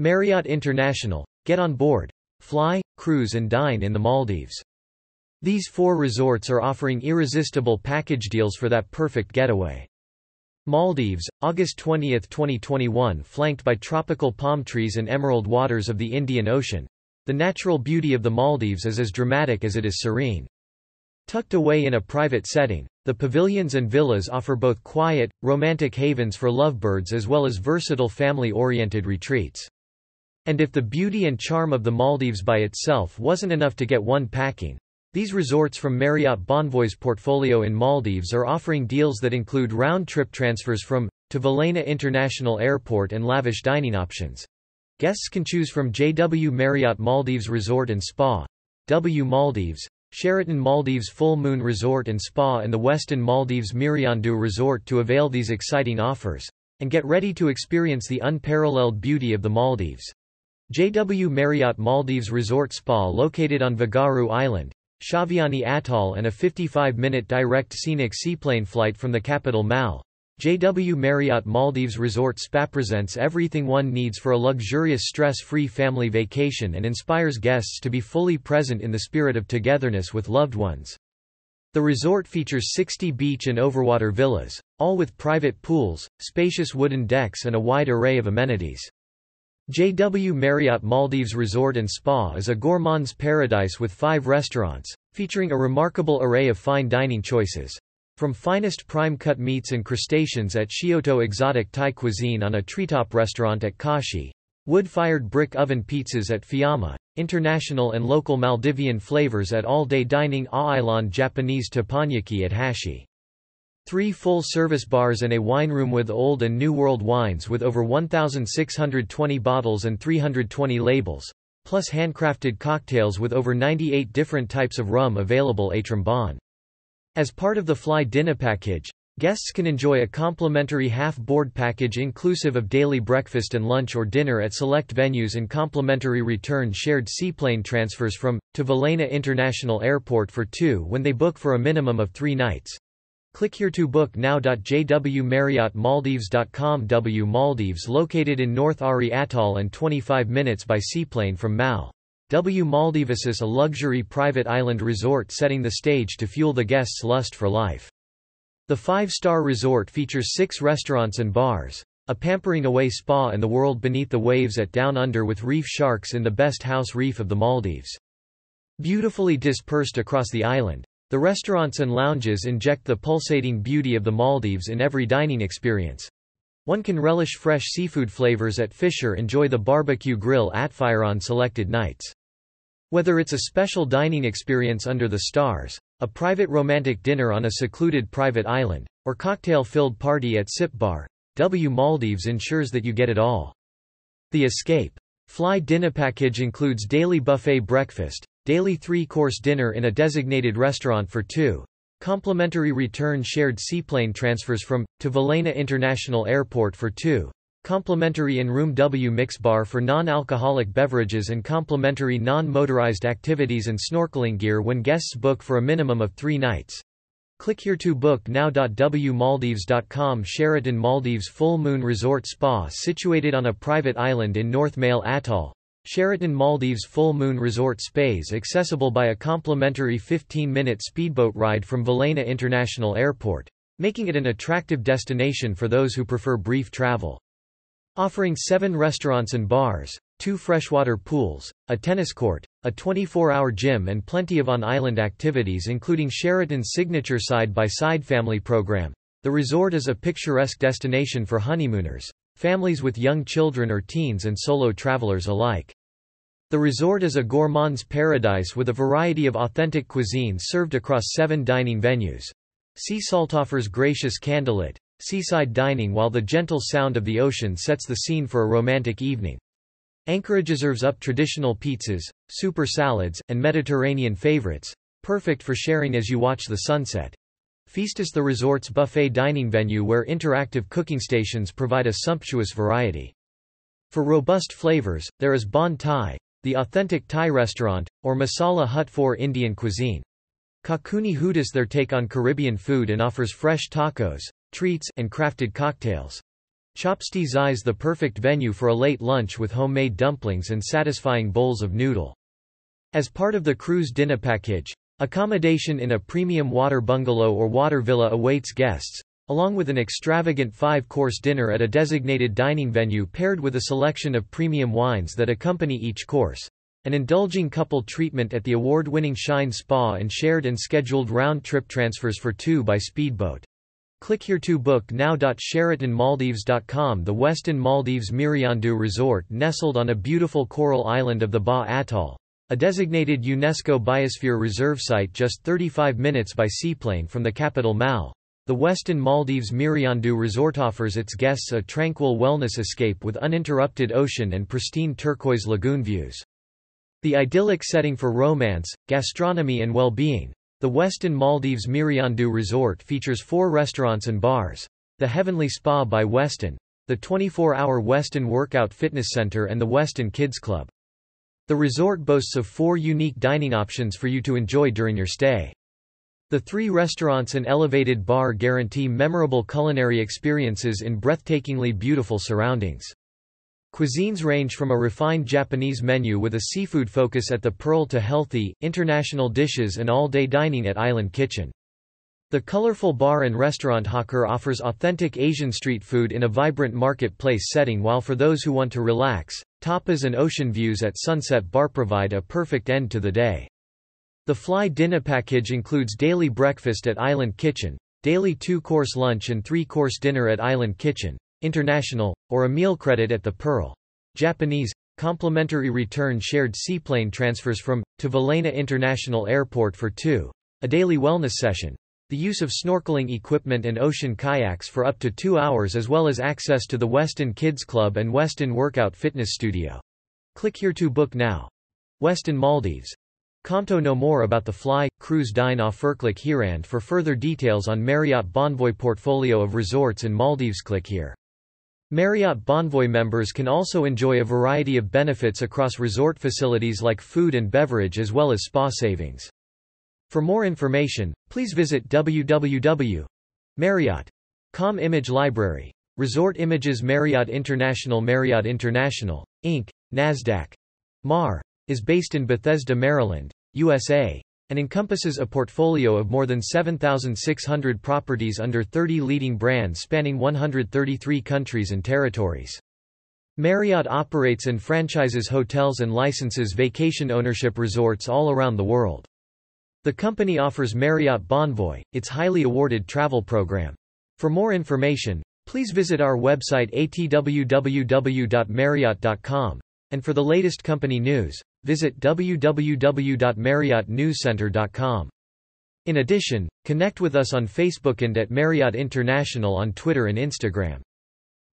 Marriott International, get on board. Fly, cruise and dine in the Maldives. These four resorts are offering irresistible package deals for that perfect getaway. Maldives, August 20, 2021 Flanked by tropical palm trees and emerald waters of the Indian Ocean. The natural beauty of the Maldives is as dramatic as it is serene. Tucked away in a private setting, the pavilions and villas offer both quiet, romantic havens for lovebirds as well as versatile family-oriented retreats. And if the beauty and charm of the Maldives by itself wasn't enough to get one packing, these resorts from Marriott Bonvoy's portfolio in Maldives are offering deals that include round-trip transfers from, to Velana International Airport and lavish dining options. Guests can choose from JW Marriott Maldives Resort and Spa, W Maldives, Sheraton Maldives Full Moon Resort and Spa and the Westin Maldives Miriandhoo Resort to avail these exciting offers. And get ready to experience the unparalleled beauty of the Maldives. JW Marriott Maldives Resort Spa located on Vagaru Island, Shaviyani Atoll and a 55-minute direct scenic seaplane flight from the capital Mal. JW Marriott Maldives Resort Spa presents everything one needs for a luxurious stress-free family vacation and inspires guests to be fully present in the spirit of togetherness with loved ones. The resort features 60 beach and overwater villas, all with private pools, spacious wooden decks and a wide array of amenities. JW Marriott Maldives Resort and Spa is a gourmand's paradise with five restaurants, featuring a remarkable array of fine dining choices. From finest prime-cut meats and crustaceans at Shioto Exotic Thai Cuisine on a treetop restaurant at Kashi, wood-fired brick oven pizzas at Fiamma, international and local Maldivian flavors at all-day dining Island Japanese teppanyaki at Hashi. Three full-service bars and a wine room with old and new world wines with over 1,620 bottles and 320 labels, plus handcrafted cocktails with over 98 different types of rum available a trombone. As part of the Fly Dinner package, guests can enjoy a complimentary half-board package inclusive of daily breakfast and lunch or dinner at select venues and complimentary return shared seaplane transfers from, to Velana International Airport for two when they book for a minimum of three nights. Click here to book now.jwmarriottmaldives.com W Maldives located in North Ari Atoll and 25 minutes by seaplane from Mal. W Maldives is a luxury private island resort setting the stage to fuel the guests' lust for life. The five-star resort features six restaurants and bars, a pampering away spa and the world beneath the waves at Down Under with reef sharks in the best house reef of the Maldives. Beautifully dispersed across the island, the restaurants and lounges inject the pulsating beauty of the Maldives in every dining experience. One can relish fresh seafood flavors at Fisher enjoy the barbecue grill at Fire on selected nights. Whether it's a special dining experience under the stars, a private romantic dinner on a secluded private island, or cocktail-filled party at Sip Bar, W Maldives ensures that you get it all. The Escape. Fly dinner package includes daily buffet breakfast, daily three-course dinner in a designated restaurant for two, complimentary return shared seaplane transfers from, to Velana International Airport for two, complimentary in-room W mix bar for non-alcoholic beverages and complimentary non-motorized activities and snorkeling gear when guests book for a minimum of three nights. Click here to book now.wmaldives.com Sheraton Maldives Full Moon Resort Spa situated on a private island in North Male Atoll, Sheraton Maldives Full Moon Resort Spays accessible by a complimentary 15-minute speedboat ride from Velana International Airport, making it an attractive destination for those who prefer brief travel. Offering seven restaurants and bars, two freshwater pools, a tennis court, a 24-hour gym and plenty of on-island activities including Sheraton's signature side-by-side -side family program. The resort is a picturesque destination for honeymooners, families with young children or teens and solo travelers alike. The resort is a gourmand's paradise with a variety of authentic cuisine served across seven dining venues. Sea salt offers gracious candlelit, seaside dining while the gentle sound of the ocean sets the scene for a romantic evening. Anchorage serves up traditional pizzas, super salads, and Mediterranean favorites, perfect for sharing as you watch the sunset. Feast is the resort's buffet dining venue where interactive cooking stations provide a sumptuous variety. For robust flavors, there is Bon Thai, the authentic Thai restaurant, or Masala Hut for Indian cuisine. Kakuni Hootis their take on Caribbean food and offers fresh tacos, treats, and crafted cocktails. Chopsti is the perfect venue for a late lunch with homemade dumplings and satisfying bowls of noodle. As part of the cruise dinner package, accommodation in a premium water bungalow or water villa awaits guests, along with an extravagant five-course dinner at a designated dining venue paired with a selection of premium wines that accompany each course. An indulging couple treatment at the award-winning Shine Spa and shared and scheduled round-trip transfers for two by speedboat. Click here to book now. SheratonMaldives.com The Westin Maldives Miriandhoo Resort nestled on a beautiful coral island of the Ba Atoll, a designated UNESCO Biosphere Reserve site just 35 minutes by seaplane from the capital Mal. The Westin Maldives Miriandhoo Resort offers its guests a tranquil wellness escape with uninterrupted ocean and pristine turquoise lagoon views. The idyllic setting for romance, gastronomy and well-being. The Westin Maldives Miriandhoo Resort features four restaurants and bars. The Heavenly Spa by Westin, the 24-hour Westin Workout Fitness Center and the Westin Kids Club. The resort boasts of four unique dining options for you to enjoy during your stay. The three restaurants and elevated bar guarantee memorable culinary experiences in breathtakingly beautiful surroundings. Cuisines range from a refined Japanese menu with a seafood focus at the Pearl to healthy, international dishes and all-day dining at Island Kitchen. The colorful bar and restaurant hawker offers authentic Asian street food in a vibrant marketplace setting while for those who want to relax, tapas and ocean views at Sunset Bar provide a perfect end to the day. The Fly Dinner package includes daily breakfast at Island Kitchen, daily two-course lunch and three-course dinner at Island Kitchen, International, or a meal credit at the Pearl. Japanese, complimentary return shared seaplane transfers from, to Velana International Airport for two. A daily wellness session. The use of snorkeling equipment and ocean kayaks for up to two hours as well as access to the Westin Kids Club and Westin Workout Fitness Studio. Click here to book now. Westin Maldives. Comto know more about the Fly, Cruise Dine Offerclick here and for further details on Marriott Bonvoy portfolio of resorts in Maldives click here. Marriott Bonvoy members can also enjoy a variety of benefits across resort facilities like food and beverage as well as spa savings. For more information, please visit www.marriott.com Image Library. Resort Images Marriott International Marriott International, Inc., NASDAQ. MAR. is based in Bethesda, Maryland, USA, and encompasses a portfolio of more than 7,600 properties under 30 leading brands spanning 133 countries and territories. Marriott operates and franchises hotels and licenses vacation ownership resorts all around the world. The company offers Marriott Bonvoy, its highly awarded travel program. For more information, please visit our website atwww.marriott.com. And for the latest company news, visit www.marriottnewscenter.com. In addition, connect with us on Facebook and at Marriott International on Twitter and Instagram.